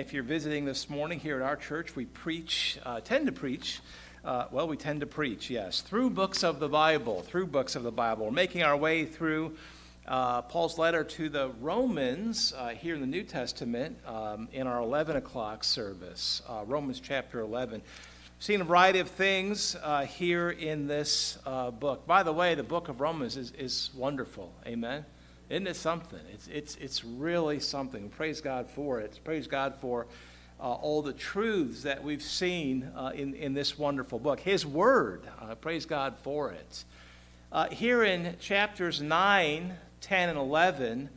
If you're visiting this morning here at our church, we preach, uh, tend to preach, uh, well, we tend to preach, yes, through books of the Bible, through books of the Bible. We're making our way through uh, Paul's letter to the Romans uh, here in the New Testament um, in our 11 o'clock service, uh, Romans chapter 11. We've Seen a variety of things uh, here in this book. By the way, the book of Romans is, is wonderful. Amen. Isn't it something? It's, it's, it's really something. Praise God for it. Praise God for uh, all the truths that we've seen uh, in, in this wonderful book. His Word, uh, praise God for it. Uh, here in chapters 9, 10, and 11,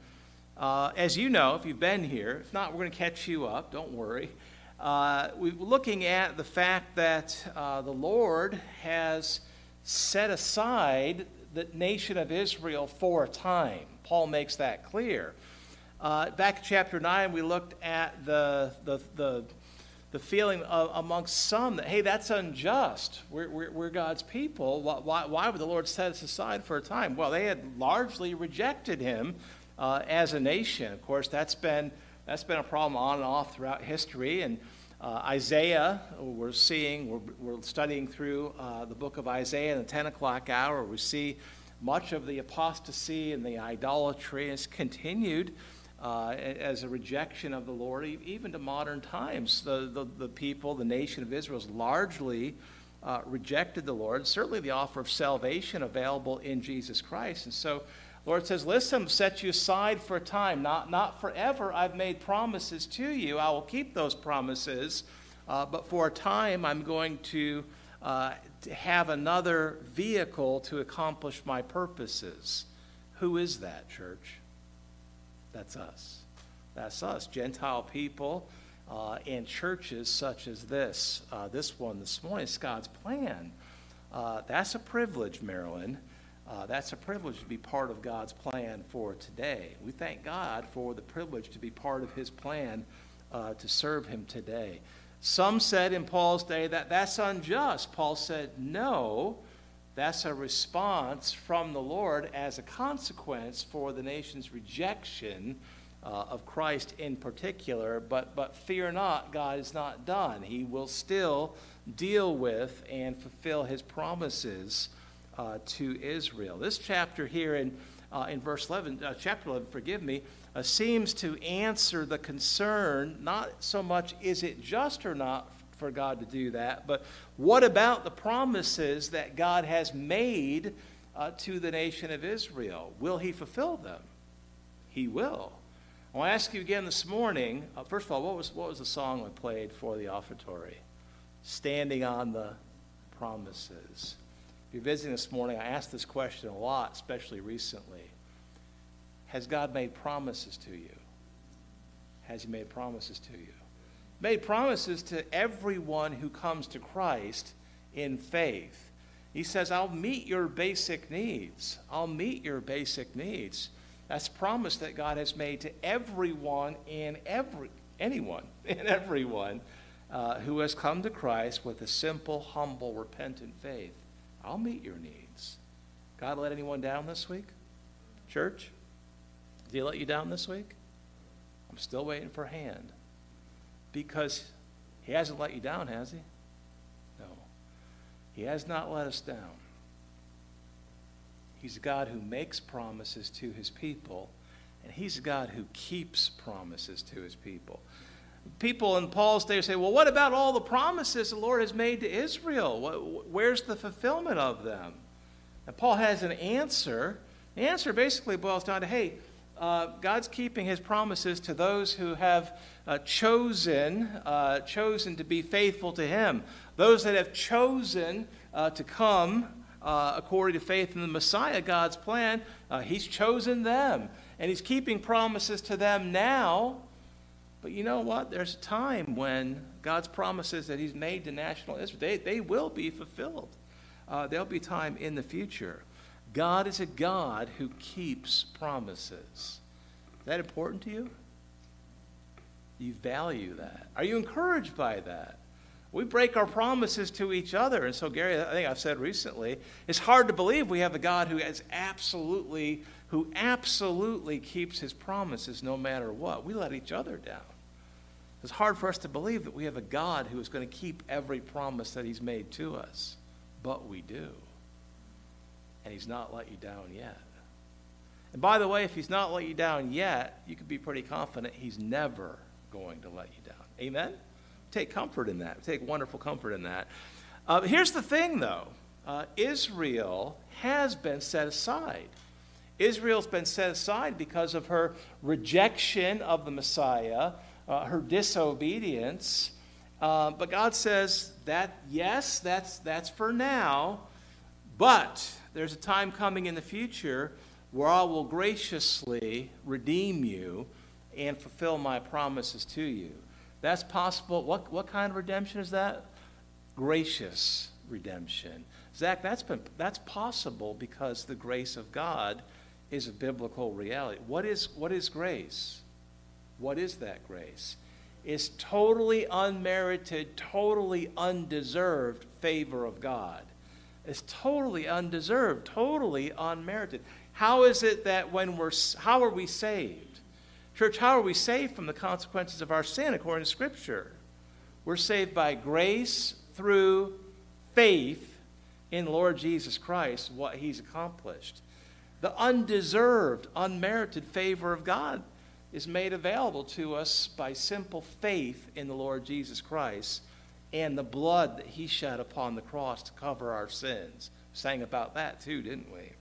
uh, as you know, if you've been here, if not, we're going to catch you up, don't worry. Uh, we're looking at the fact that the Lord has set aside the nation of Israel for a time. Paul makes that clear. Uh, back in chapter 9, we looked at the, the, the, the feeling of, amongst some that, hey, that's unjust. We're, we're, we're God's people. Why, why, would the Lord set us aside for a time? Well, they had largely rejected him uh, as a nation. Of course, that's been, that's been a problem on and off throughout history. And uh, Isaiah, we're seeing, we're, we're studying through uh, the book of Isaiah in the 10 o'clock hour. We see much of the apostasy and the idolatry has continued uh, as a rejection of the Lord, even to modern times. The, the, the people, the nation of Israel, has largely uh, rejected the Lord. Certainly, the offer of salvation available in Jesus Christ. And so, Lord says, Listen, set you aside for a time, not, not forever. I've made promises to you. I will keep those promises. Uh, but for a time, I'm going to uh, to have another vehicle to accomplish my purposes. Who is that, church? That's us. That's us, Gentile people uh, and churches such as this. Uh, this one this morning is God's plan. Uh, that's a privilege, Marilyn. Uh, that's a privilege to be part of God's plan for today. We thank God for the privilege to be part of His plan uh, to serve Him today. Some said in Paul's day that that's unjust. Paul said, no, that's a response from the Lord as a consequence for the nation's rejection uh, of Christ in particular. But, but fear not, God is not done. He will still deal with and fulfill his promises uh, to Israel. This chapter here in, uh, in verse 11, uh, chapter 11, forgive me, uh, seems to answer the concern not so much is it just or not for God to do that, but what about the promises that God has made uh, to the nation of Israel? Will He fulfill them? He will. I want to ask you again this morning. Uh, first of all, what was, what was the song we played for the offertory? Standing on the promises. If you're visiting this morning, I asked this question a lot, especially recently. Has God made promises to you? Has He made promises to you? Made promises to everyone who comes to Christ in faith. He says, I'll meet your basic needs. I'll meet your basic needs. That's promise that God has made to everyone and every anyone and everyone uh, who has come to Christ with a simple, humble, repentant faith. I'll meet your needs. God let anyone down this week? Church? Did he let you down this week? I'm still waiting for a hand. Because he hasn't let you down, has he? No. He has not let us down. He's a God who makes promises to his people, and he's a God who keeps promises to his people. People in Paul's day say, well, what about all the promises the Lord has made to Israel? Where's the fulfillment of them? And Paul has an answer. The answer basically boils down to hey, uh, God's keeping his promises to those who have uh, chosen, uh, chosen to be faithful to him. Those that have chosen uh, to come uh, according to faith in the Messiah, God's plan, uh, he's chosen them. And he's keeping promises to them now. But you know what? There's a time when God's promises that he's made to national Israel, they, they will be fulfilled. there'll be time in the future. God is a God who keeps promises. Is that important to you? You value that? Are you encouraged by that? We break our promises to each other. And so, Gary, I think I've said recently, it's hard to believe we have a God who has absolutely, who absolutely keeps his promises no matter what. We let each other down. It's hard for us to believe that we have a God who is going to keep every promise that He's made to us, but we do. And He's not let you down yet. And by the way, if He's not let you down yet, you can be pretty confident He's never going to let you down. Amen? Take comfort in that. Take wonderful comfort in that. Uh, here's the thing, though uh, Israel has been set aside. Israel's been set aside because of her rejection of the Messiah, uh, her disobedience. Uh, but God says that, yes, that's, that's for now, but there's a time coming in the future where I will graciously redeem you and fulfill my promises to you. That's possible. What, what kind of redemption is that? Gracious redemption. Zach, that's, been, that's possible because the grace of God is a biblical reality. What is, what is grace? What is that grace? It's totally unmerited, totally undeserved favor of God. It's totally undeserved, totally unmerited. How is it that when we're, how are we saved? Church, how are we saved from the consequences of our sin according to Scripture? We're saved by grace through faith in Lord Jesus Christ, what he's accomplished. The undeserved, unmerited favor of God is made available to us by simple faith in the Lord Jesus Christ and the blood that he shed upon the cross to cover our sins. We sang about that too, didn't we?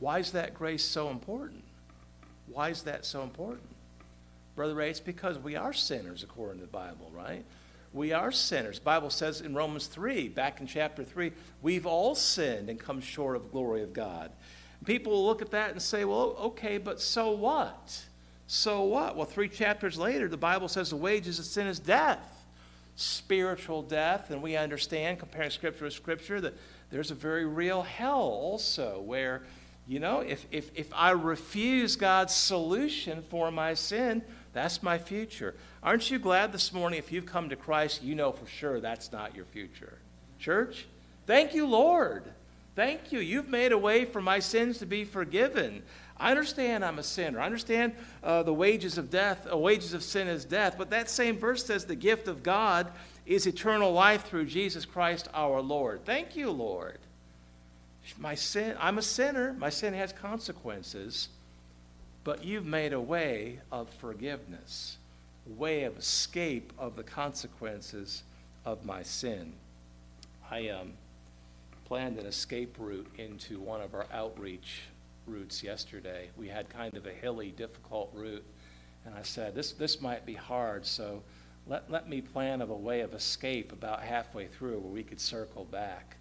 Why is that grace so important? Why is that so important? Brother Ray, it's because we are sinners according to the Bible, right? We are sinners. The Bible says in Romans 3, back in chapter 3, we've all sinned and come short of the glory of God. People will look at that and say, well, okay, but so what? So what? Well, three chapters later, the Bible says the wages of sin is death, spiritual death. And we understand, comparing Scripture with Scripture, that there's a very real hell also where, you know, if, if, if I refuse God's solution for my sin, that's my future. Aren't you glad this morning if you've come to Christ, you know for sure that's not your future? Church, thank you, Lord. Thank you. You've made a way for my sins to be forgiven. I understand I'm a sinner. I understand uh, the wages of death, uh, wages of sin is death. But that same verse says the gift of God is eternal life through Jesus Christ our Lord. Thank you, Lord. My sin, I'm a sinner. My sin has consequences but you've made a way of forgiveness, a way of escape of the consequences of my sin. I um, planned an escape route into one of our outreach routes yesterday. We had kind of a hilly, difficult route, and I said, this, this might be hard, so let, let me plan of a way of escape about halfway through where we could circle back.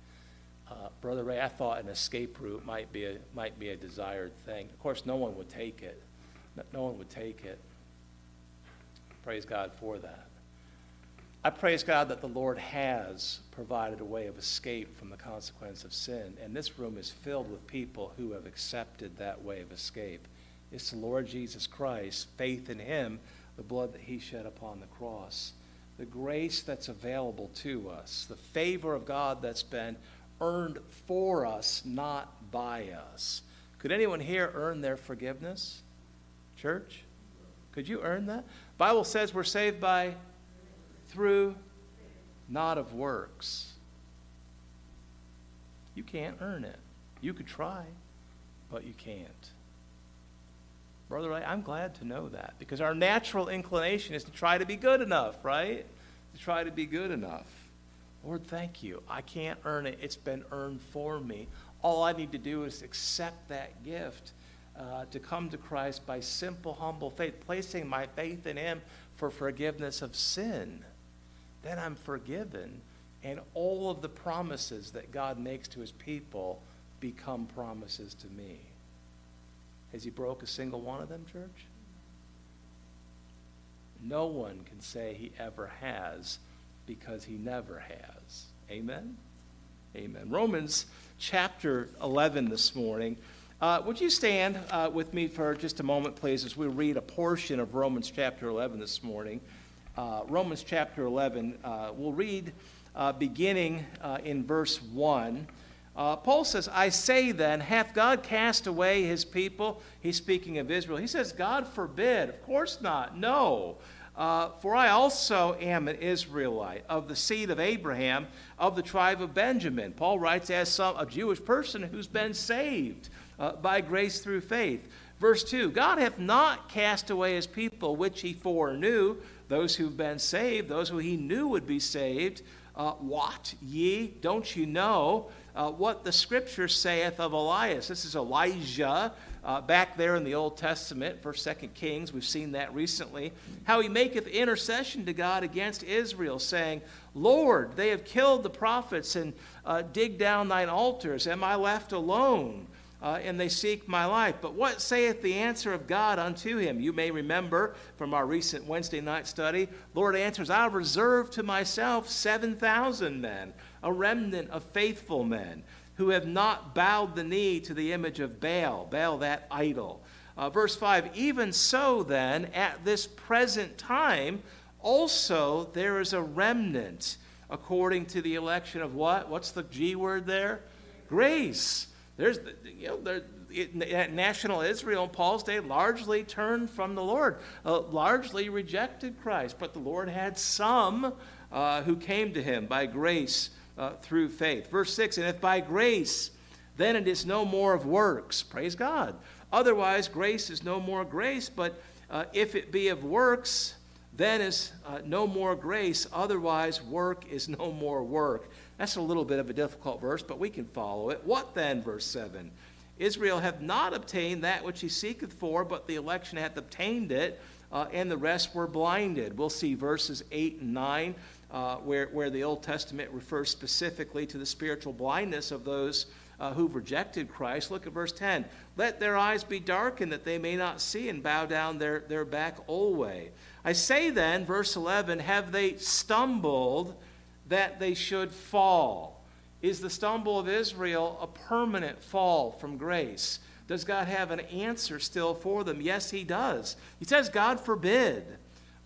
Uh, Brother Ray, I thought an escape route might be a might be a desired thing. Of course, no one would take it. No one would take it. Praise God for that. I praise God that the Lord has provided a way of escape from the consequence of sin, and this room is filled with people who have accepted that way of escape. It's the Lord Jesus Christ, faith in Him, the blood that He shed upon the cross, the grace that's available to us, the favor of God that's been earned for us, not by us. Could anyone here earn their forgiveness? Church? Could you earn that? Bible says we're saved by through not of works. You can't earn it. You could try, but you can't. Brother, I'm glad to know that because our natural inclination is to try to be good enough, right? To try to be good enough. Lord, thank you. I can't earn it. It's been earned for me. All I need to do is accept that gift, uh, to come to Christ by simple, humble faith, placing my faith in Him for forgiveness of sin. Then I'm forgiven, and all of the promises that God makes to His people become promises to me. Has He broke a single one of them, church? No one can say He ever has because he never has. Amen? Amen. Romans chapter 11 this morning. Uh, would you stand uh, with me for just a moment, please, as we read a portion of Romans chapter 11 this morning? Uh, Romans chapter 11, uh, we'll read uh, beginning uh, in verse 1. Paul says, I say then, hath God cast away his people? He's speaking of Israel. He says, God forbid. Of course not. No. uh, For I also am an Israelite, of the seed of Abraham, of the tribe of Benjamin. Paul writes as some, a Jewish person who's been saved uh, by grace through faith. Verse 2 God hath not cast away his people, which he foreknew, those who've been saved, those who he knew would be saved. Uh, what ye? Don't you know uh, what the scripture saith of Elias? This is Elijah uh, back there in the Old Testament, First, Second Kings. We've seen that recently. How he maketh intercession to God against Israel, saying, Lord, they have killed the prophets and uh, dig down thine altars. Am I left alone? Uh, and they seek my life. But what saith the answer of God unto him? You may remember from our recent Wednesday night study, Lord answers, I reserve to myself 7,000 men, a remnant of faithful men, who have not bowed the knee to the image of Baal, Baal that idol. Uh, verse 5 Even so, then, at this present time, also there is a remnant according to the election of what? What's the G word there? Grace. There's, you know, there, it, national Israel in Paul's day largely turned from the Lord, uh, largely rejected Christ, but the Lord had some uh, who came to him by grace uh, through faith. Verse 6 And if by grace, then it is no more of works. Praise God. Otherwise, grace is no more grace, but uh, if it be of works, then is uh, no more grace. Otherwise, work is no more work. That's a little bit of a difficult verse, but we can follow it. What then, verse 7? Israel hath not obtained that which he seeketh for, but the election hath obtained it, uh, and the rest were blinded. We'll see verses 8 and 9, uh, where, where the Old Testament refers specifically to the spiritual blindness of those uh, who've rejected Christ. Look at verse 10. Let their eyes be darkened that they may not see and bow down their, their back always. I say then, verse 11, have they stumbled? That they should fall. Is the stumble of Israel a permanent fall from grace? Does God have an answer still for them? Yes, He does. He says, God forbid,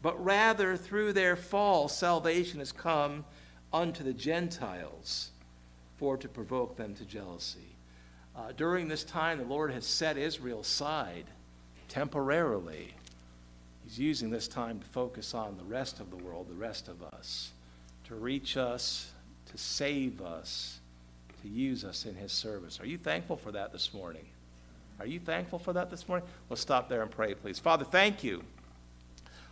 but rather through their fall, salvation has come unto the Gentiles for to provoke them to jealousy. Uh, during this time, the Lord has set Israel aside temporarily. He's using this time to focus on the rest of the world, the rest of us to reach us, to save us, to use us in His service. Are you thankful for that this morning? Are you thankful for that this morning? Let's stop there and pray, please. Father, thank you.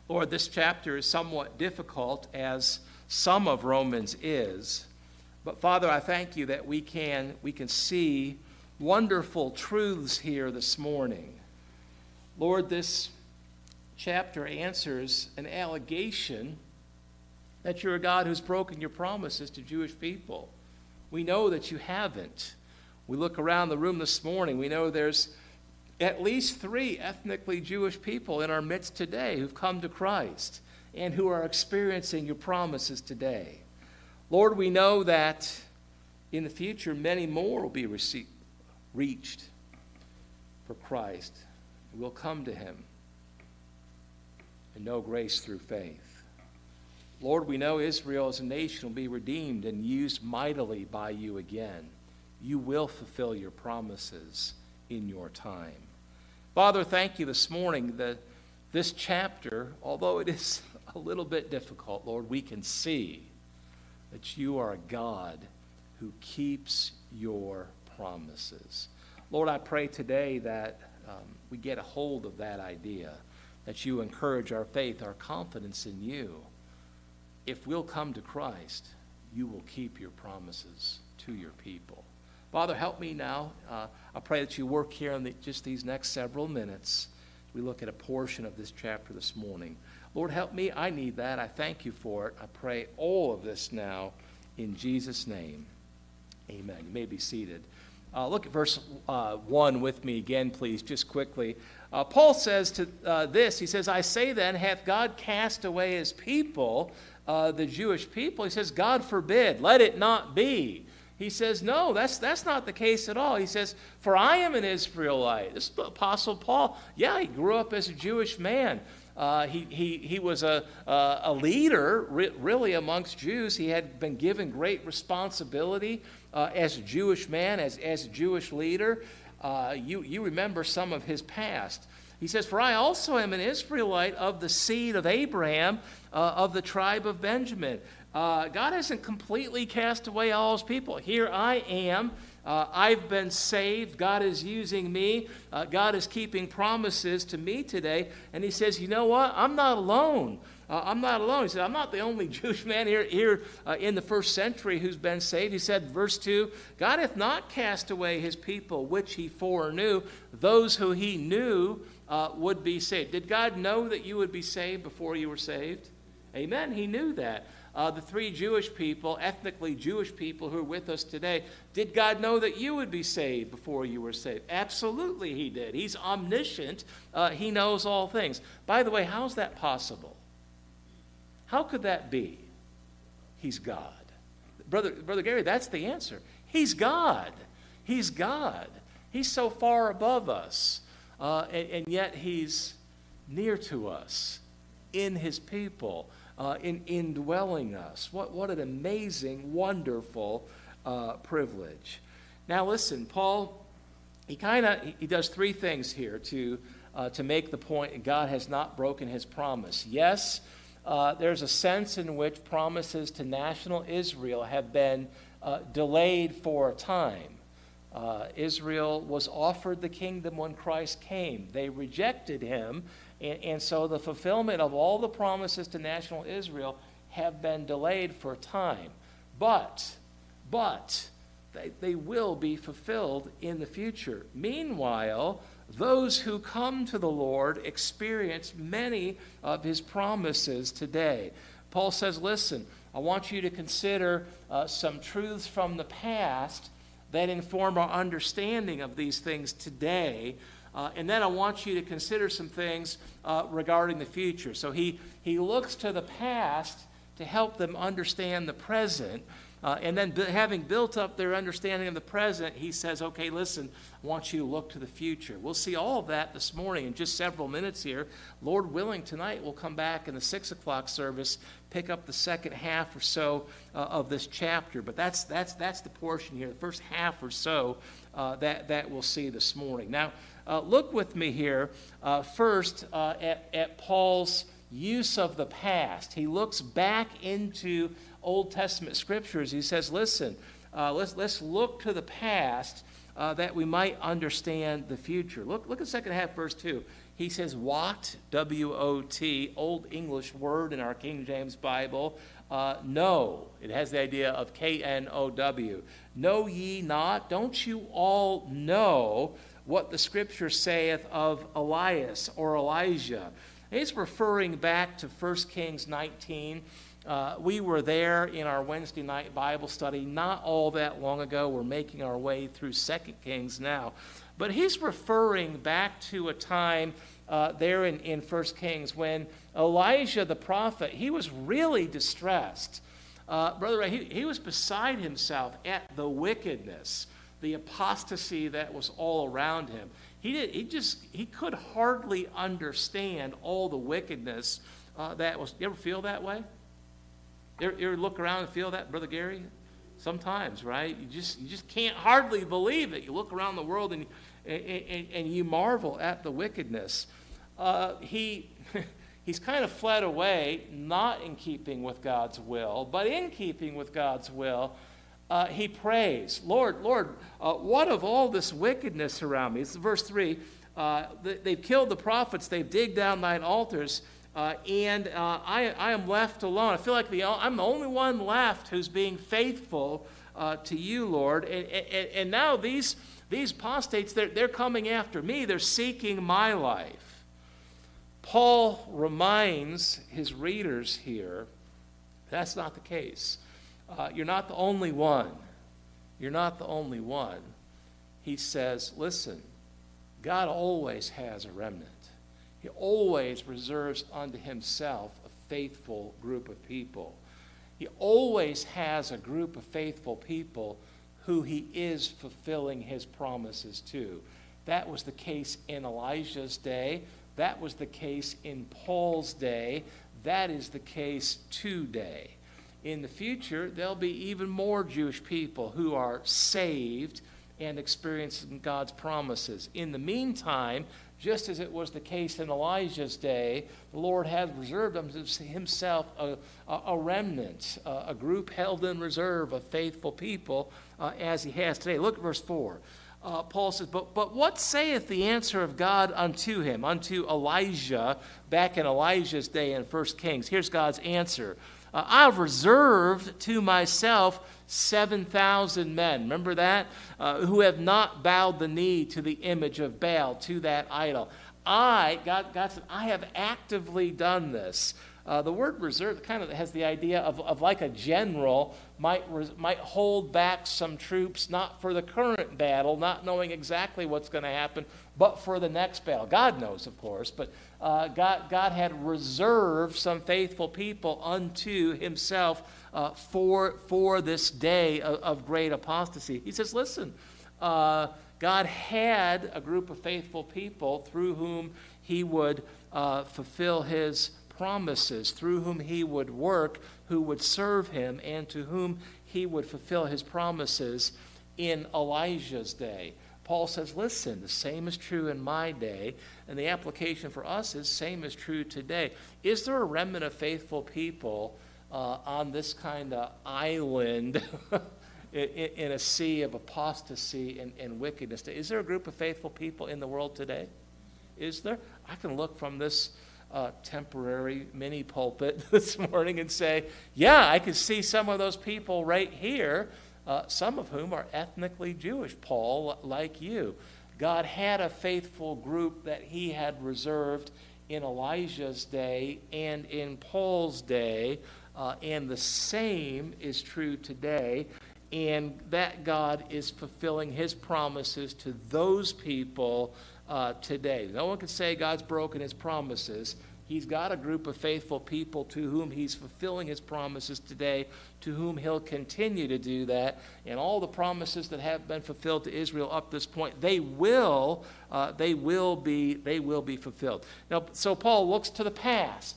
Lord, this chapter is somewhat difficult, as some of Romans is. But Father, I thank you that we can, we can see wonderful truths here this morning. Lord, this chapter answers an allegation that you're a God who's broken your promises to Jewish people. We know that you haven't. We look around the room this morning, we know there's at least three ethnically Jewish people in our midst today who've come to Christ and who are experiencing your promises today. Lord, we know that in the future many more will be received, reached for Christ. We'll come to him and know grace through faith. Lord, we know Israel as a nation will be redeemed and used mightily by you again. You will fulfill your promises in your time. Father, thank you this morning that this chapter, although it is a little bit difficult, Lord, we can see that you are a God who keeps your promises. Lord, I pray today that um, we get a hold of that idea, that you encourage our faith, our confidence in you if we'll come to Christ, you will keep your promises to your people. Father, help me now. Uh, I pray that you work here in the, just these next several minutes. We look at a portion of this chapter this morning. Lord, help me. I need that. I thank you for it. I pray all of this now in Jesus' name. Amen. You may be seated. Uh, look at verse uh, 1 with me again, please, just quickly. Uh, Paul says to uh, this, he says, I say then, hath God cast away his people? Uh, the Jewish people. He says, God forbid, let it not be. He says, No, that's, that's not the case at all. He says, For I am an Israelite. This is Apostle Paul. Yeah, he grew up as a Jewish man. Uh, he, he, he was a, uh, a leader, re- really, amongst Jews. He had been given great responsibility uh, as a Jewish man, as, as a Jewish leader. Uh, you, you remember some of his past. He says, For I also am an Israelite of the seed of Abraham, uh, of the tribe of Benjamin. Uh, God hasn't completely cast away all his people. Here I am. Uh, I've been saved. God is using me. Uh, God is keeping promises to me today. And he says, You know what? I'm not alone. Uh, I'm not alone. He said, I'm not the only Jewish man here, here uh, in the first century who's been saved. He said, verse 2 God hath not cast away his people, which he foreknew. Those who he knew uh, would be saved. Did God know that you would be saved before you were saved? Amen. He knew that. Uh, the three Jewish people, ethnically Jewish people who are with us today, did God know that you would be saved before you were saved? Absolutely, He did. He's omniscient, uh, He knows all things. By the way, how's that possible? How could that be? He's God. Brother, Brother Gary, that's the answer. He's God. He's God. He's so far above us, uh, and, and, yet He's near to us in His people, uh, in indwelling us. What, what an amazing, wonderful uh, privilege. Now, listen, Paul, he kind of he does three things here to, uh, to make the point God has not broken His promise. Yes, uh, there's a sense in which promises to national Israel have been uh, delayed for a time. Uh, Israel was offered the kingdom when Christ came. They rejected him, and, and, so the fulfillment of all the promises to national Israel have been delayed for a time. But, but, they, they will be fulfilled in the future. Meanwhile, those who come to the Lord experience many of his promises today. Paul says, Listen, I want you to consider uh, some truths from the past that inform our understanding of these things today. Uh, and then I want you to consider some things uh, regarding the future. So he, he looks to the past to help them understand the present. Uh, and then, having built up their understanding of the present, he says, Okay, listen, I want you to look to the future. We'll see all of that this morning in just several minutes here. Lord willing, tonight we'll come back in the 6 o'clock service, pick up the second half or so uh, of this chapter. But that's, that's, that's the portion here, the first half or so uh, that, that we'll see this morning. Now, uh, look with me here uh, first uh, at, at Paul's use of the past. He looks back into Old Testament scriptures, he says, listen, uh, let's, let's look to the past uh, that we might understand the future. Look, look at second half, verse 2. He says, Wot, W O T, Old English word in our King James Bible. Uh, know, it has the idea of K N O W. Know ye not, don't you all know what the scripture saith of Elias or Elijah? He's referring back to 1 Kings 19 uh, we were there in our Wednesday night Bible study not all that long ago. We're making our way through Second Kings now. But he's referring back to a time uh, there in, in 1 Kings when Elijah the prophet, he was really distressed. Uh, Brother he, he was beside himself at the wickedness, the apostasy that was all around him. He, did, he just, he could hardly understand all the wickedness uh, that was. You ever feel that way? You ever, you ever look around and feel that, Brother Gary? Sometimes, right? You just, you just can't hardly believe it. You look around the world and, and, and you marvel at the wickedness. Uh, he, he's kind of fled away, not in keeping with God's will, but in keeping with God's will. Uh, he prays, Lord, Lord, uh, what of all this wickedness around me? It's verse 3. Uh, they've killed the prophets, they've digged down thine altars. Uh, and uh, I, I, am left alone. I feel like the, I'm the only one left who's being faithful uh, to you, Lord. And, and, and, now these, these apostates, they're, they're coming after me, they're seeking my life. Paul reminds his readers here that's not the case. Uh, you're not the only one. You're not the only one. He says, listen, God always has a remnant. He always reserves unto himself a faithful group of people. He always has a group of faithful people who he is fulfilling his promises to. That was the case in Elijah's day. That was the case in Paul's day. That is the case today. In the future, there'll be even more Jewish people who are saved and experiencing God's promises. In the meantime, just as it was the case in Elijah's day, the Lord had reserved himself a, a remnant, a group held in reserve of faithful people uh, as he has today. Look at verse 4. Uh, Paul says, but, but what saith the answer of God unto him, unto Elijah, back in Elijah's day in 1 Kings? Here's God's answer uh, I've reserved to myself 7,000 men. Remember that? Uh, who have not bowed the knee to the image of Baal, to that idol. I, God, God said, I have actively done this. Uh, the word reserve kind of has the idea of, of like a general might, might hold back some troops, not for the current battle, not knowing exactly what's going to happen, but for the next battle. God knows, of course, but uh, God, God had reserved some faithful people unto himself uh, for, for this day of, of, great apostasy. He says, listen, uh, God had a group of faithful people through whom he would uh, fulfill his promises, through whom he would work, who would serve him, and to whom he would fulfill his promises in Elijah's day. Paul says, listen, the same is true in my day, and the application for us is same is true today. Is there a remnant of faithful people uh, on this kind of island in, in, a sea of apostasy and, and wickedness? Is there a group of faithful people in the world today? Is there? I can look from this uh, temporary mini pulpit this morning and say, yeah, I can see some of those people right here, uh, some of whom are ethnically Jewish, Paul, like you. God had a faithful group that he had reserved in Elijah's day and in Paul's day, uh, and the same is true today. And that God is fulfilling his promises to those people uh, today. No one can say God's broken his promises. He's got a group of faithful people to whom he's fulfilling his promises today, to whom he'll continue to do that. And all the promises that have been fulfilled to Israel up this point, they will, uh, they will be, they will be fulfilled. Now, so Paul looks to the past.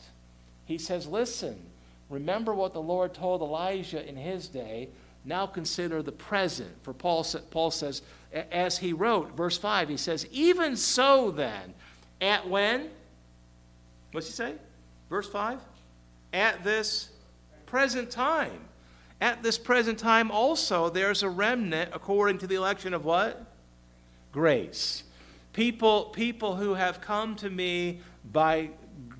He says, "Listen, remember what the Lord told Elijah in his day. Now consider the present." For Paul, Paul says, as he wrote, verse 5, he says, Even so then, at when? What's he say? Verse 5? At this present time. At this present time also, there's a remnant according to the election of what? Grace. People, people who have come to me by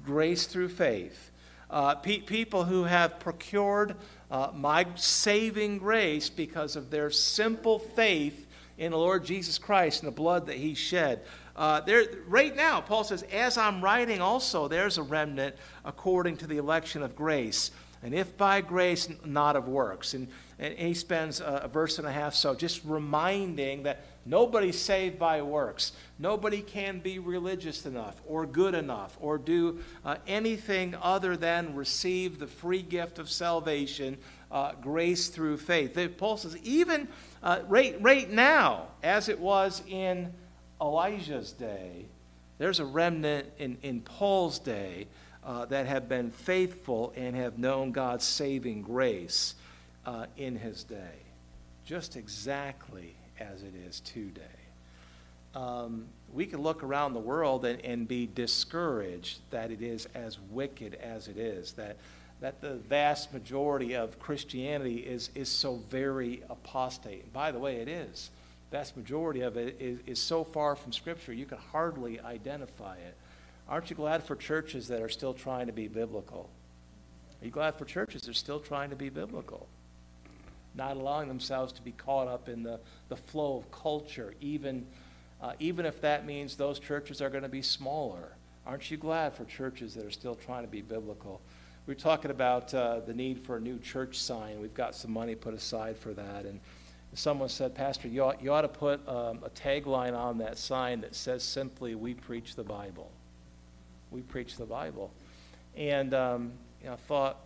grace through faith. Uh, pe- people who have procured uh, my saving grace because of their simple faith in the Lord Jesus Christ and the blood that he shed. Uh, there, right now, Paul says, as I'm writing also, there's a remnant according to the election of grace. And if by grace, not of works. And, and he spends a, a verse and a half so just reminding that nobody's saved by works. Nobody can be religious enough or good enough or do uh, anything other than receive the free gift of salvation, uh, grace through faith. The Paul says, even uh, right, right now, as it was in Elijah's day, there's a remnant in, in Paul's day uh, that have been faithful and have known God's saving grace uh, in his day, just exactly as it is today. Um, we can look around the world and, and be discouraged that it is as wicked as it is, that that the vast majority of Christianity is, is so very apostate. And by the way, it is. Vast majority of it is, is so far from Scripture, you can hardly identify it. Aren't you glad for churches that are still trying to be biblical? Are you glad for churches that are still trying to be biblical? Not allowing themselves to be caught up in the, the flow of culture, even, uh, even if that means those churches are going to be smaller. Aren't you glad for churches that are still trying to be biblical? We are talking about uh, the need for a new church sign. We've got some money put aside for that. And someone said, Pastor, you ought, you ought to put um, a tagline on that sign that says simply, We preach the Bible. We preach the Bible. And um, you know, I thought,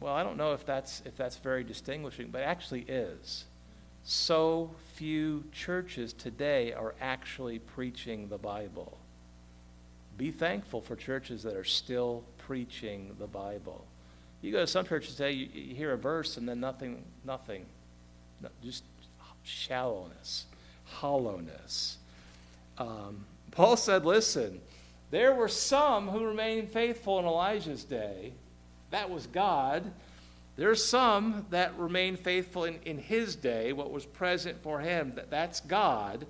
well, I don't know if that's, if that's very distinguishing, but it actually is. So few churches today are actually preaching the Bible. Be thankful for churches that are still preaching the Bible. You go to some churches today, you, you hear a verse and then nothing, nothing. No, just shallowness, hollowness. Um, Paul said, Listen, there were some who remained faithful in Elijah's day. That was God. There are some that remain faithful in, in his day, what was present for him. That, that's God.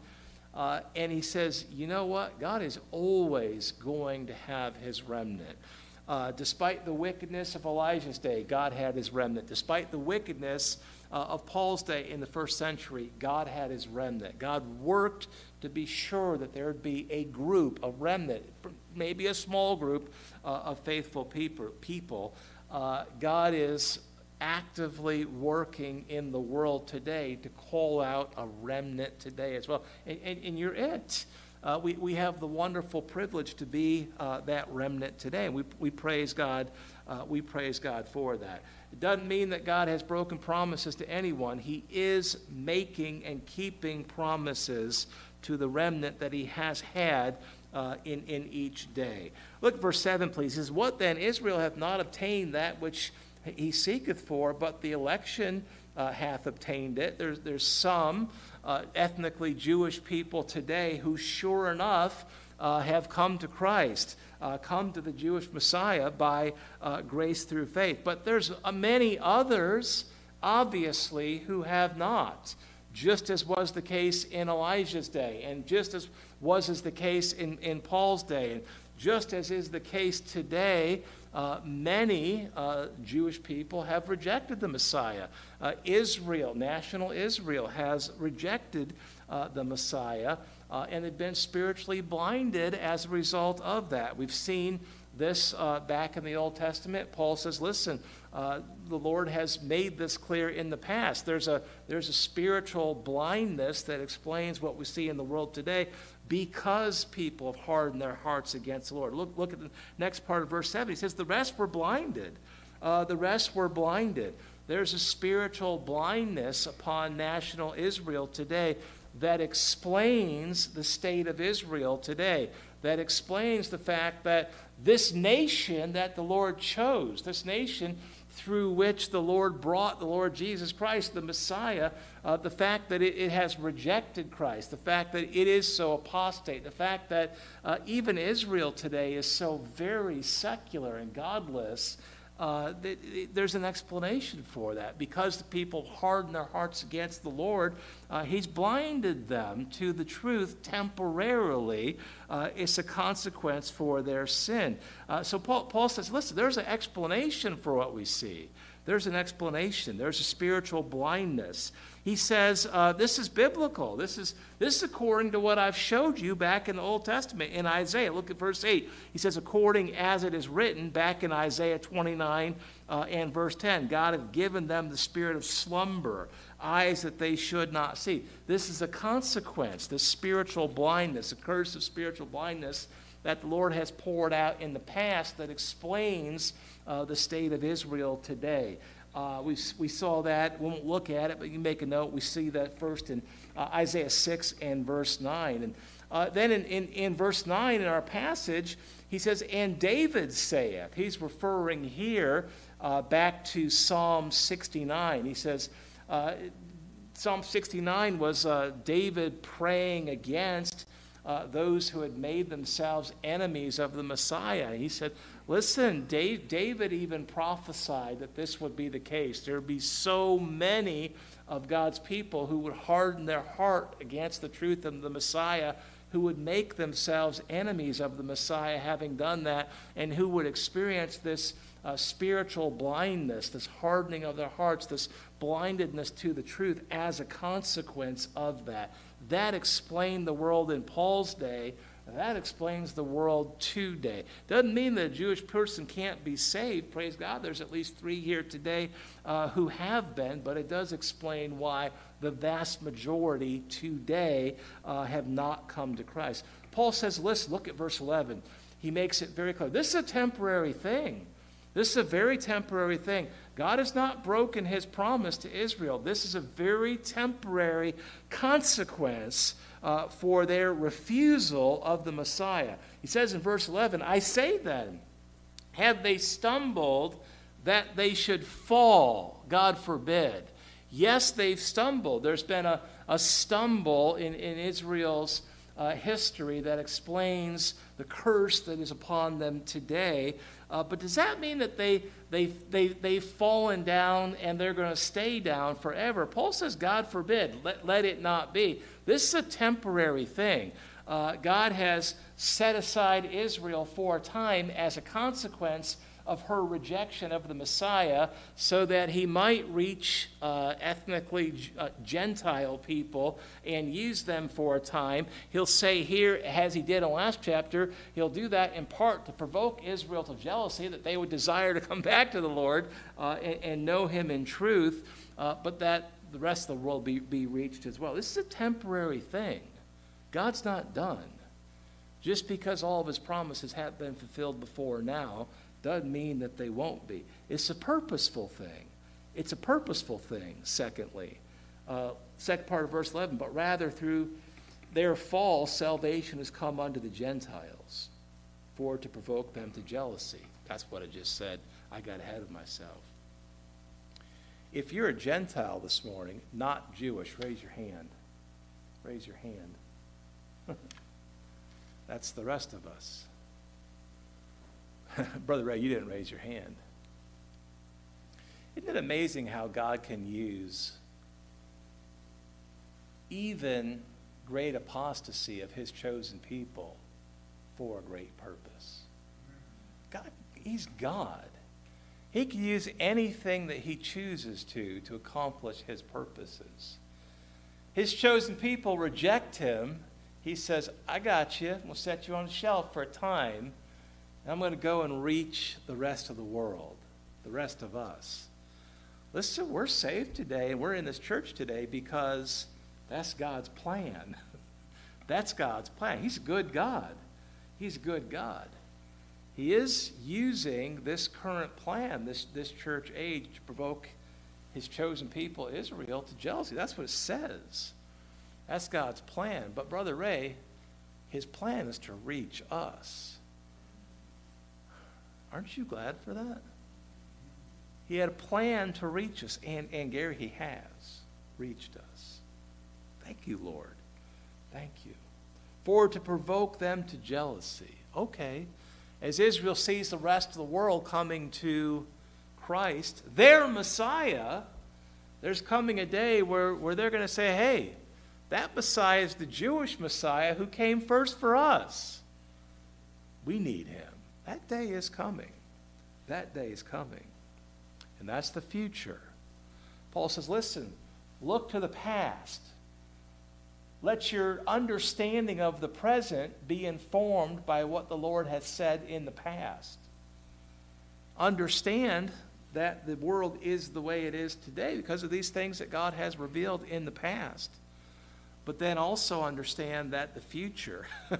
Uh, and he says, you know what? God is always going to have his remnant. Uh, despite the wickedness of Elijah's day, God had his remnant. Despite the wickedness uh, of Paul's day in the first century, God had his remnant. God worked to be sure that there would be a group, a remnant, maybe a small group uh, of faithful people. Uh, God is actively working in the world today to call out a remnant today as well. And, and, and you're it. Uh, we, we have the wonderful privilege to be uh, that remnant today. We, we praise God. Uh, we praise God for that. It doesn't mean that God has broken promises to anyone. He is making and keeping promises to the remnant that he has had uh, in, in each day. Look verse 7, please. It says, What then? Israel hath not obtained that which he seeketh for, but the election uh, hath obtained it. There's, there's some uh, ethnically Jewish people today who, sure enough, uh, have come to Christ, uh, come to the Jewish Messiah by uh, grace through faith. But there's many others, obviously, who have not, just as was the case in Elijah's day, and just as was as the case in, in Paul's day, and just as is the case today uh, many uh, Jewish people have rejected the Messiah. Uh, Israel, national Israel, has rejected uh, the Messiah uh, and have been spiritually blinded as a result of that. We've seen this uh, back in the Old Testament. Paul says, listen, the Lord has made this clear in the past. There's a, there's a spiritual blindness that explains what we see in the world today because people have hardened their hearts against the Lord. Look, look at the next part of verse 7. He says, The rest were blinded. Uh, the rest were blinded. There's a spiritual blindness upon national Israel today that explains the state of Israel today, that explains the fact that this nation that the Lord chose, this nation through which the Lord brought the Lord Jesus Christ, the Messiah, uh, the fact that it, it, has rejected Christ, the fact that it is so apostate, the fact that uh, even Israel today is so very secular and godless, uh, there's an explanation for that. Because the people harden their hearts against the Lord, uh, He's blinded them to the truth temporarily. Uh, it's a consequence for their sin. Uh, so Paul, Paul says, listen, there's an explanation for what we see. There's an explanation. There's a spiritual blindness he says uh, this is biblical. This is, this is according to what I've showed you back in the Old Testament in Isaiah. Look at verse 8. He says, according as it is written back in Isaiah 29 uh, and verse 10 God hath given them the spirit of slumber, eyes that they should not see. This is a consequence, this spiritual blindness, a curse of spiritual blindness that the Lord has poured out in the past that explains uh, the state of Israel today. Uh, we, we saw that. We won't look at it, but you make a note. We see that first in uh, Isaiah 6 and verse 9. And uh, then in, in, in verse 9 in our passage, he says, And David saith, he's referring here uh, back to Psalm 69. He says, uh, Psalm 69 was uh, David praying against those who had made themselves enemies of the Messiah. He said, Listen, Dave, David even prophesied that this would be the case. There would be so many of God's people who would harden their heart against the truth of the Messiah, who would make themselves enemies of the Messiah, having done that, and who would experience this uh, spiritual blindness, this hardening of their hearts, this blindedness to the truth as a consequence of that. That explained the world in Paul's day that explains the world today. Doesn't mean that a Jewish person can't be saved. Praise God. There's at least three here today uh, who have been, but it does explain why the vast majority today uh, have not come to Christ. Paul says, listen, look at verse 11. He makes it very clear. This is a temporary thing. This is a very temporary thing. God has not broken his promise to Israel. This is a very temporary consequence uh, for their refusal of the Messiah. He says in verse 11, I say then, have they stumbled that they should fall? God forbid. Yes, they've stumbled. There's been a, a stumble in, in Israel's uh, history that explains the curse that is upon them today. Uh, but does that mean that they, they, they, they've fallen down and they're going to stay down forever? Paul says, God forbid, let, let it not be. This is a temporary thing. Uh, God has set aside Israel for a time as a consequence of her rejection of the Messiah so that he might reach uh, ethnically uh, Gentile people and use them for a time. He'll say here, as he did in the last chapter, he'll do that in part to provoke Israel to jealousy, that they would desire to come back to the Lord uh, and, and, know him in truth, uh, but that the rest of the world be, be reached as well. This is a temporary thing. God's not done. Just because all of his promises have been fulfilled before now doesn't mean that they won't be. It's a purposeful thing. It's a purposeful thing, secondly. Uh, second part of verse 11, but rather through their fall, salvation has come unto the Gentiles for to provoke them to jealousy. That's what I just said. I got ahead of myself. If you're a Gentile this morning, not Jewish, raise your hand. Raise your hand. That's the rest of us. Brother Ray, you didn't raise your hand. Isn't it amazing how God can use even great apostasy of his chosen people for a great purpose? God, he's God. He can use anything that he chooses to to accomplish his purposes. His chosen people reject him. He says, I got you. We'll set you on a shelf for a time I'm going to go and reach the rest of the world, the rest of us. Listen, we're saved today and we're in this church today because that's God's plan. that's God's plan. He's a good God. He's a good God. He is using this current plan, this, this church age, to provoke his chosen people, Israel, to jealousy. That's what it says. That's God's plan. But, Brother Ray, his plan is to reach us. Aren't you glad for that? He had a plan to reach us, and, and Gary, he has reached us. Thank you, Lord. Thank you. For to provoke them to jealousy. Okay. As Israel sees the rest of the world coming to Christ, their Messiah, there's coming a day where, where they're going to say, hey, that Messiah is the Jewish Messiah who came first for us. We need him. That day is coming. That day is coming. And that's the future. Paul says, listen, look to the past. Let your understanding of the present be informed by what the Lord has said in the past. Understand that the world is the way it is today because of these things that God has revealed in the past. But then also understand that the future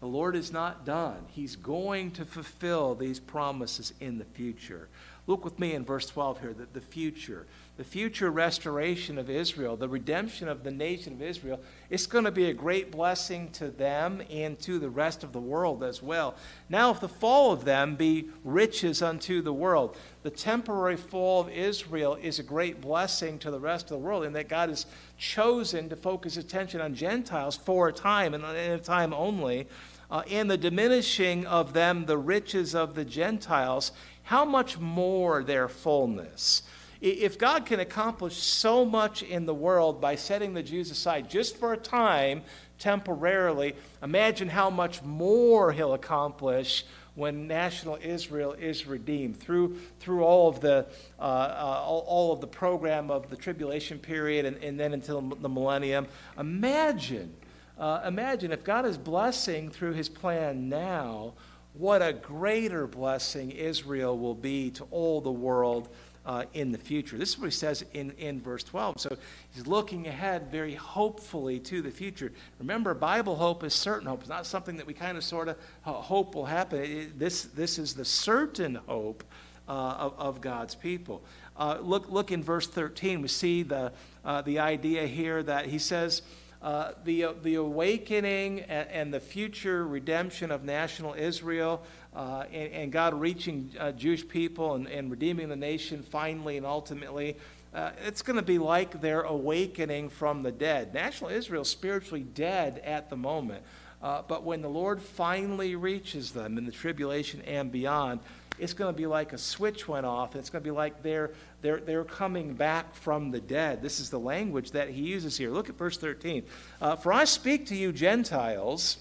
The Lord is not done. He's going to fulfill these promises in the future. Look with me in verse 12 here, that the future, the future restoration of Israel, the redemption of the nation of Israel, it's going to be a great blessing to them and to the rest of the world as well. Now, if the fall of them be riches unto the world, the temporary fall of Israel is a great blessing to the rest of the world, in that God has chosen to focus attention on Gentiles for a time and in a time only. Uh, the diminishing of them, the riches of the Gentiles, how much more their fullness? If God can accomplish so much in the world by setting the Jews aside just for a time, temporarily, imagine how much more He'll accomplish when national Israel is redeemed through, through all, of the, uh, uh, all, all, of the program of the tribulation period and, and then until the millennium. Imagine, uh, imagine if God is blessing through his plan now, what a greater blessing Israel will be to all the world uh, in the future. This is what he says in, in verse 12. So he's looking ahead very hopefully to the future. Remember, Bible hope is certain hope. It's not something that we kind of sort of hope will happen. It, this, this is the certain hope uh, of, of, God's people. Uh, look, look in verse 13. We see the, uh, the idea here that he says, uh, the, the awakening and, and, the future redemption of national Israel uh, and, and, God reaching uh, Jewish people and, and, redeeming the nation finally and ultimately, uh, it's going to be like their awakening from the dead. National Israel is spiritually dead at the moment. Uh, but when the Lord finally reaches them in the tribulation and beyond, it's going to be like a switch went off. It's going to be like they're, they're, they're coming back from the dead. This is the language that he uses here. Look at verse 13. Uh, For I speak to you, Gentiles.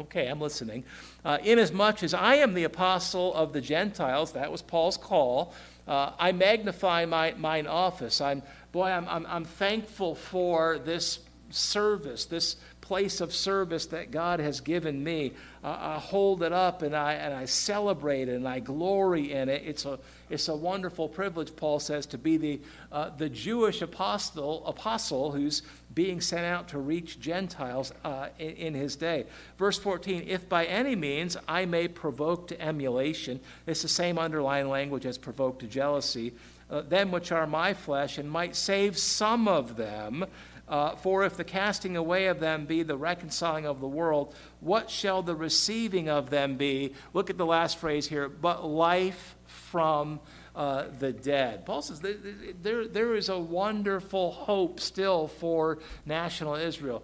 Okay, I'm listening. Uh, inasmuch as I am the apostle of the Gentiles, that was Paul's call, uh, I magnify my, mine office. I'm, boy, I'm, I'm, I'm thankful for this service, this place of service that God has given me. Uh, I hold it up and I, and I celebrate it and I glory in it. It's a, it's a wonderful privilege, Paul says, to be the, uh, the Jewish apostle, apostle who's being sent out to reach Gentiles uh, in, in, his day. Verse 14 If by any means I may provoke to emulation, it's the same underlying language as provoke to jealousy. Uh, them which are my flesh, and might save some of them. Uh, for if the casting away of them be the reconciling of the world, what shall the receiving of them be? Look at the last phrase here, but life from uh, the dead. Paul says there, there is a wonderful hope still for national Israel.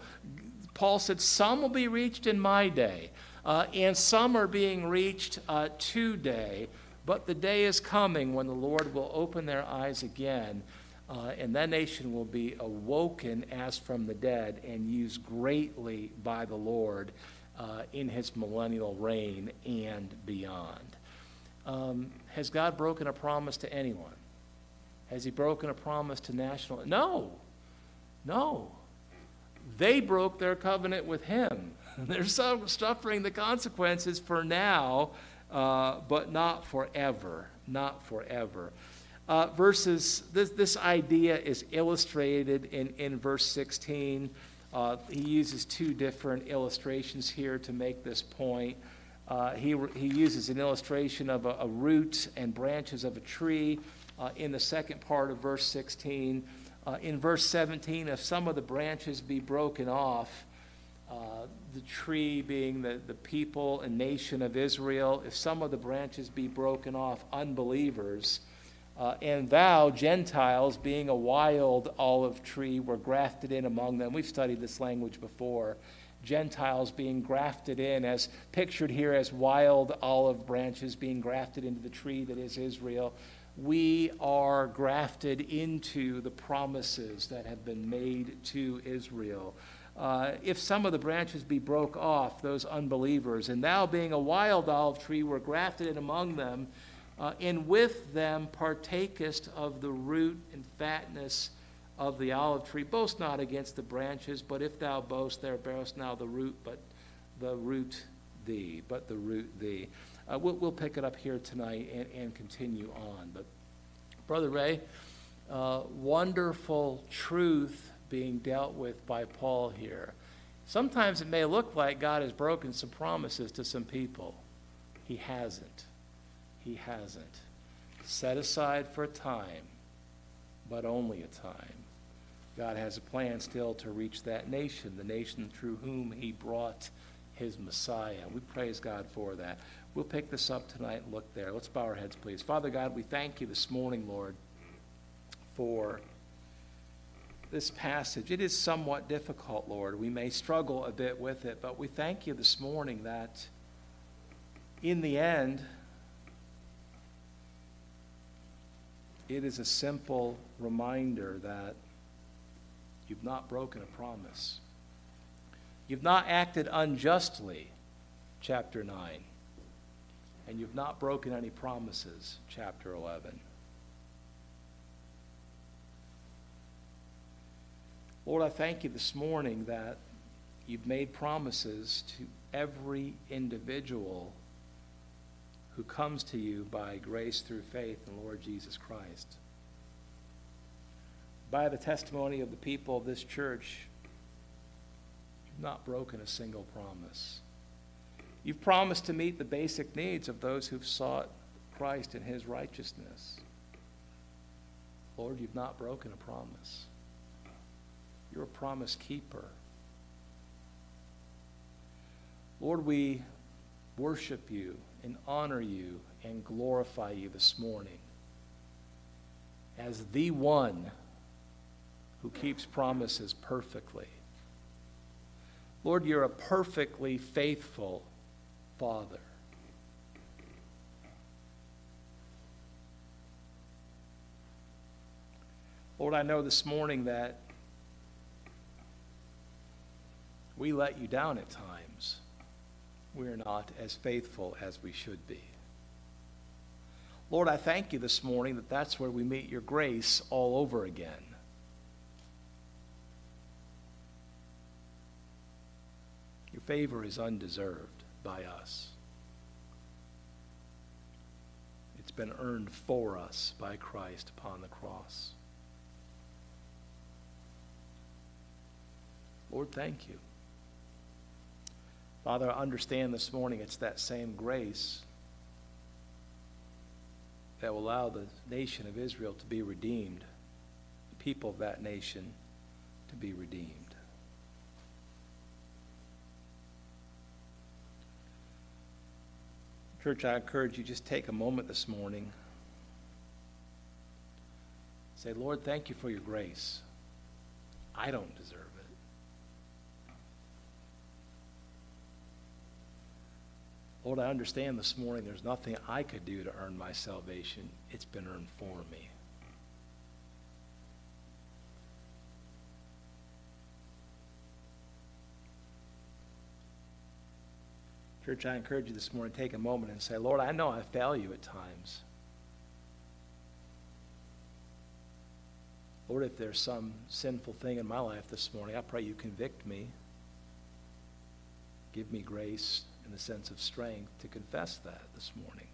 Paul said, Some will be reached in my day, uh, and some are being reached uh, today, but the day is coming when the Lord will open their eyes again uh, and that nation will be awoken as from the dead and used greatly by the Lord uh, in his millennial reign and beyond. Um, has God broken a promise to anyone? Has he broken a promise to national? No. No. They broke their covenant with him. They're suffering the consequences for now, uh, but not forever. Not forever uh, verses, this, this idea is illustrated in, in verse 16. Uh, he uses two different illustrations here to make this point. Uh, he, he uses an illustration of a, a root and branches of a tree uh, in the second part of verse 16. Uh, in verse 17, if some of the branches be broken off, uh, the tree being the, the people and nation of Israel, if some of the branches be broken off, unbelievers, uh, and thou, Gentiles, being a wild olive tree, were grafted in among them. We've studied this language before. Gentiles being grafted in, as pictured here as wild olive branches being grafted into the tree that is Israel. We are grafted into the promises that have been made to Israel. Uh, if some of the branches be broke off, those unbelievers, and thou being a wild olive tree were grafted in among them, uh, and with them partakest of the root and fatness of the olive tree. Boast not against the branches, but if thou boast, there bearest now the root, but the root thee, but the root thee. Uh, we'll, we'll pick it up here tonight and, and continue on. But, Brother Ray, uh, wonderful truth being dealt with by Paul here. Sometimes it may look like God has broken some promises to some people. He hasn't. He hasn't. Set aside for a time, but only a time. God has a plan still to reach that nation, the nation through whom he brought his Messiah. We praise God for that. We'll pick this up tonight and look there. Let's bow our heads, please. Father God, we thank you this morning, Lord, for this passage. It is somewhat difficult, Lord. We may struggle a bit with it, but we thank you this morning that in the end, it is a simple reminder that you've not broken a promise. You've not acted unjustly, chapter 9. And you've not broken any promises, chapter 11. Lord, I thank you this morning that you've made promises to every individual who comes to you by grace through faith in Lord Jesus Christ. By the testimony of the people of this church, you've not broken a single promise. You've promised to meet the basic needs of those who've sought Christ and his righteousness. Lord, you've not broken a promise. You're a promise keeper. Lord, we worship you and honor you and glorify you this morning as the one who keeps promises perfectly. Lord, you're a perfectly faithful Father. Lord, I know this morning that we let you down at times. We're not as faithful as we should be. Lord, I thank you this morning that that's where we meet your grace all over again. Your favor is undeserved by us. It's been earned for us by Christ upon the cross. Lord, thank you. Father, I understand this morning it's that same grace that will allow the nation of Israel to be redeemed, the people of that nation to be redeemed. Church, I encourage you just take a moment this morning. Say, Lord, thank you for your grace. I don't deserve Lord, I understand this morning there's nothing I could do to earn my salvation. It's been earned for me. Church, I encourage you this morning to take a moment and say, Lord, I know I fail you at times. Lord, if there's some sinful thing in my life this morning, I pray you convict me. Give me grace in the sense of strength to confess that this morning,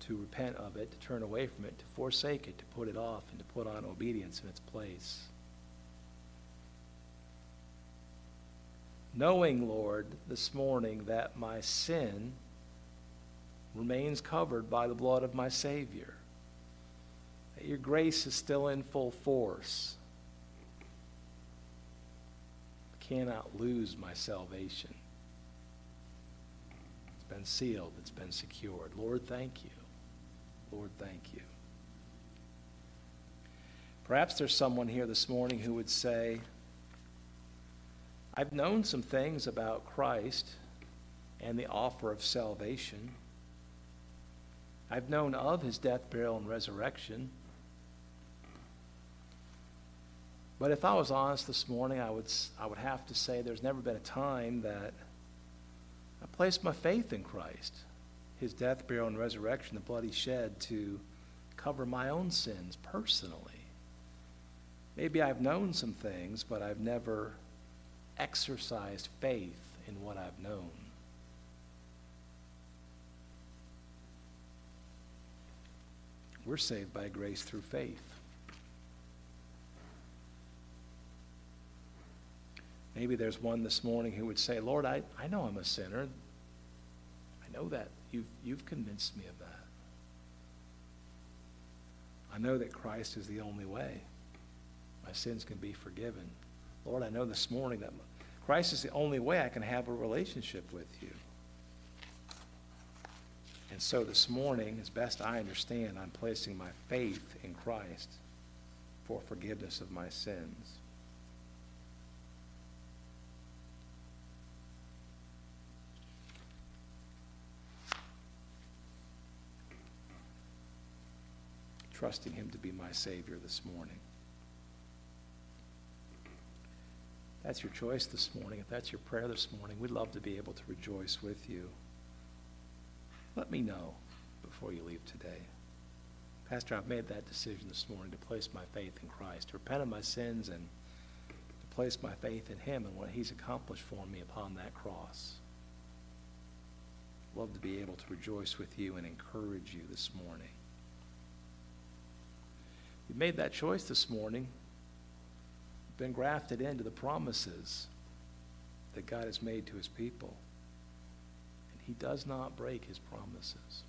to repent of it, to turn away from it, to forsake it, to put it off, and to put on obedience in its place. Knowing, Lord, this morning that my sin remains covered by the blood of my Savior, that your grace is still in full force. I cannot lose my salvation been sealed, it's been secured. Lord, thank you. Lord, thank you. Perhaps there's someone here this morning who would say, I've known some things about Christ and the offer of salvation. I've known of his death, burial, and resurrection. But if I was honest this morning, I would, I would have to say there's never been a time that I place my faith in Christ, his death, burial, and resurrection, the blood he shed to cover my own sins personally. Maybe I've known some things, but I've never exercised faith in what I've known. We're saved by grace through faith. Maybe there's one this morning who would say, Lord, I, I know I'm a sinner. I know that. You've, you've convinced me of that. I know that Christ is the only way. My sins can be forgiven. Lord, I know this morning that Christ is the only way I can have a relationship with you. And so this morning, as best I understand, I'm placing my faith in Christ for forgiveness of my sins. Trusting Him to be my Savior this morning. That's your choice this morning. If that's your prayer this morning, we'd love to be able to rejoice with you. Let me know before you leave today. Pastor, I've made that decision this morning to place my faith in Christ, to repent of my sins, and to place my faith in Him and what He's accomplished for me upon that cross. Love to be able to rejoice with you and encourage you this morning you made that choice this morning, been grafted into the promises that God has made to his people. And he does not break his promises.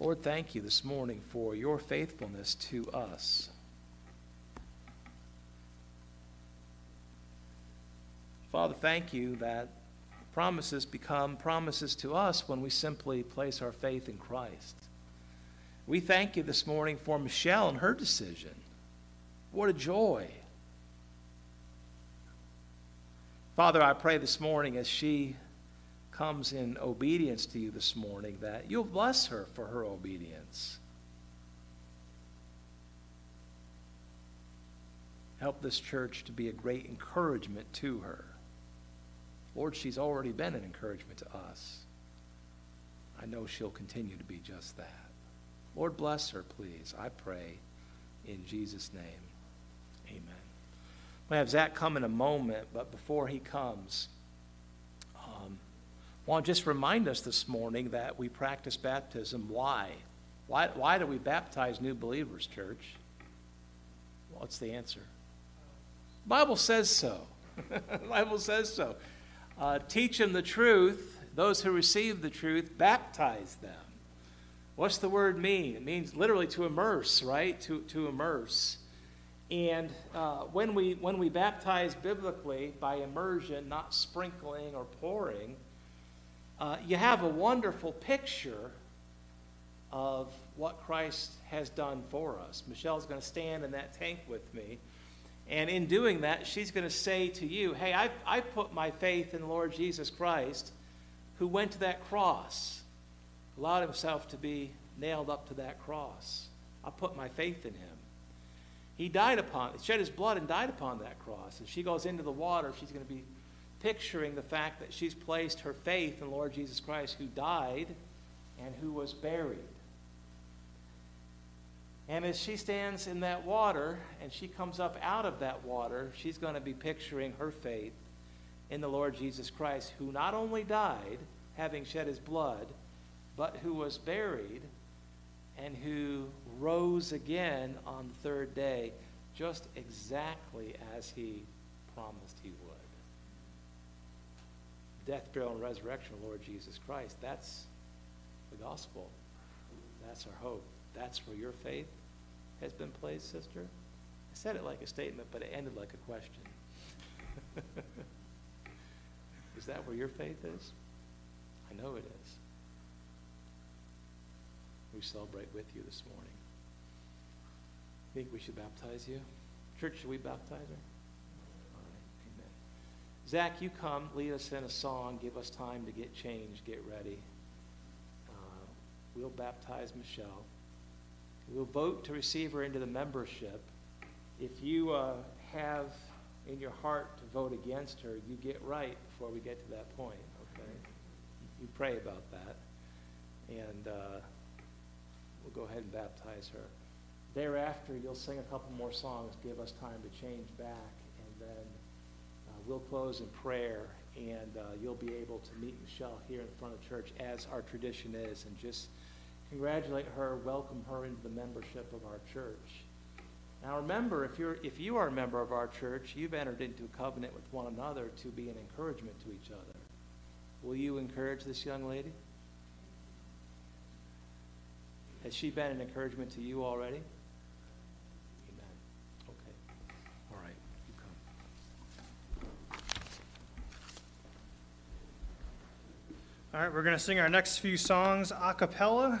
Lord, thank you this morning for your faithfulness to us. Father, thank you that promises become promises to us when we simply place our faith in Christ. We thank you this morning for Michelle and her decision. What a joy. Father, I pray this morning as she comes in obedience to you this morning that you'll bless her for her obedience. Help this church to be a great encouragement to her. Lord, she's already been an encouragement to us. I know she'll continue to be just that. Lord, bless her, please. I pray in Jesus' name. Amen. we have Zach come in a moment, but before he comes, um, I want to just remind us this morning that we practice baptism. Why? Why, why do we baptize new believers, church? What's the answer? Bible says so. Bible says so. Uh, teach them the truth. Those who receive the truth, baptize them. What's the word mean? It means literally to immerse, right? To, to immerse. And uh, when, we, when we baptize biblically by immersion, not sprinkling or pouring, uh, you have a wonderful picture of what Christ has done for us. Michelle's going to stand in that tank with me. And in doing that, she's going to say to you, Hey, I've, I've put my faith in Lord Jesus Christ, who went to that cross, allowed himself to be nailed up to that cross. I put my faith in him. He died upon, shed his blood and died upon that cross. As she goes into the water, she's going to be picturing the fact that she's placed her faith in Lord Jesus Christ, who died and who was buried. And as she stands in that water and she comes up out of that water, she's going to be picturing her faith in the Lord Jesus Christ, who not only died, having shed his blood, but who was buried and who rose again on the third day, just exactly as he promised he would. Death, burial, and resurrection of Lord Jesus Christ. That's the gospel. That's our hope. That's where your faith has been placed, sister? I said it like a statement, but it ended like a question. is that where your faith is? I know it is. We celebrate with you this morning. Think we should baptize you? Church, should we baptize her? All right, amen. Zach, you come, lead us in a song, give us time to get changed, get ready. Uh, we'll baptize Michelle. We'll vote to receive her into the membership. If you uh, have in your heart to vote against her, you get right before we get to that point, okay? You pray about that. And uh, we'll go ahead and baptize her. Thereafter, you'll sing a couple more songs, give us time to change back, and then uh, we'll close in prayer, and uh, you'll be able to meet Michelle here in front of church as our tradition is, and just congratulate her, welcome her into the membership of our church. Now remember, if, you're, if you are a member of our church, you've entered into a covenant with one another to be an encouragement to each other. Will you encourage this young lady? Has she been an encouragement to you already? Amen. Okay. All right. You come. All right, we're going to sing our next few songs a cappella.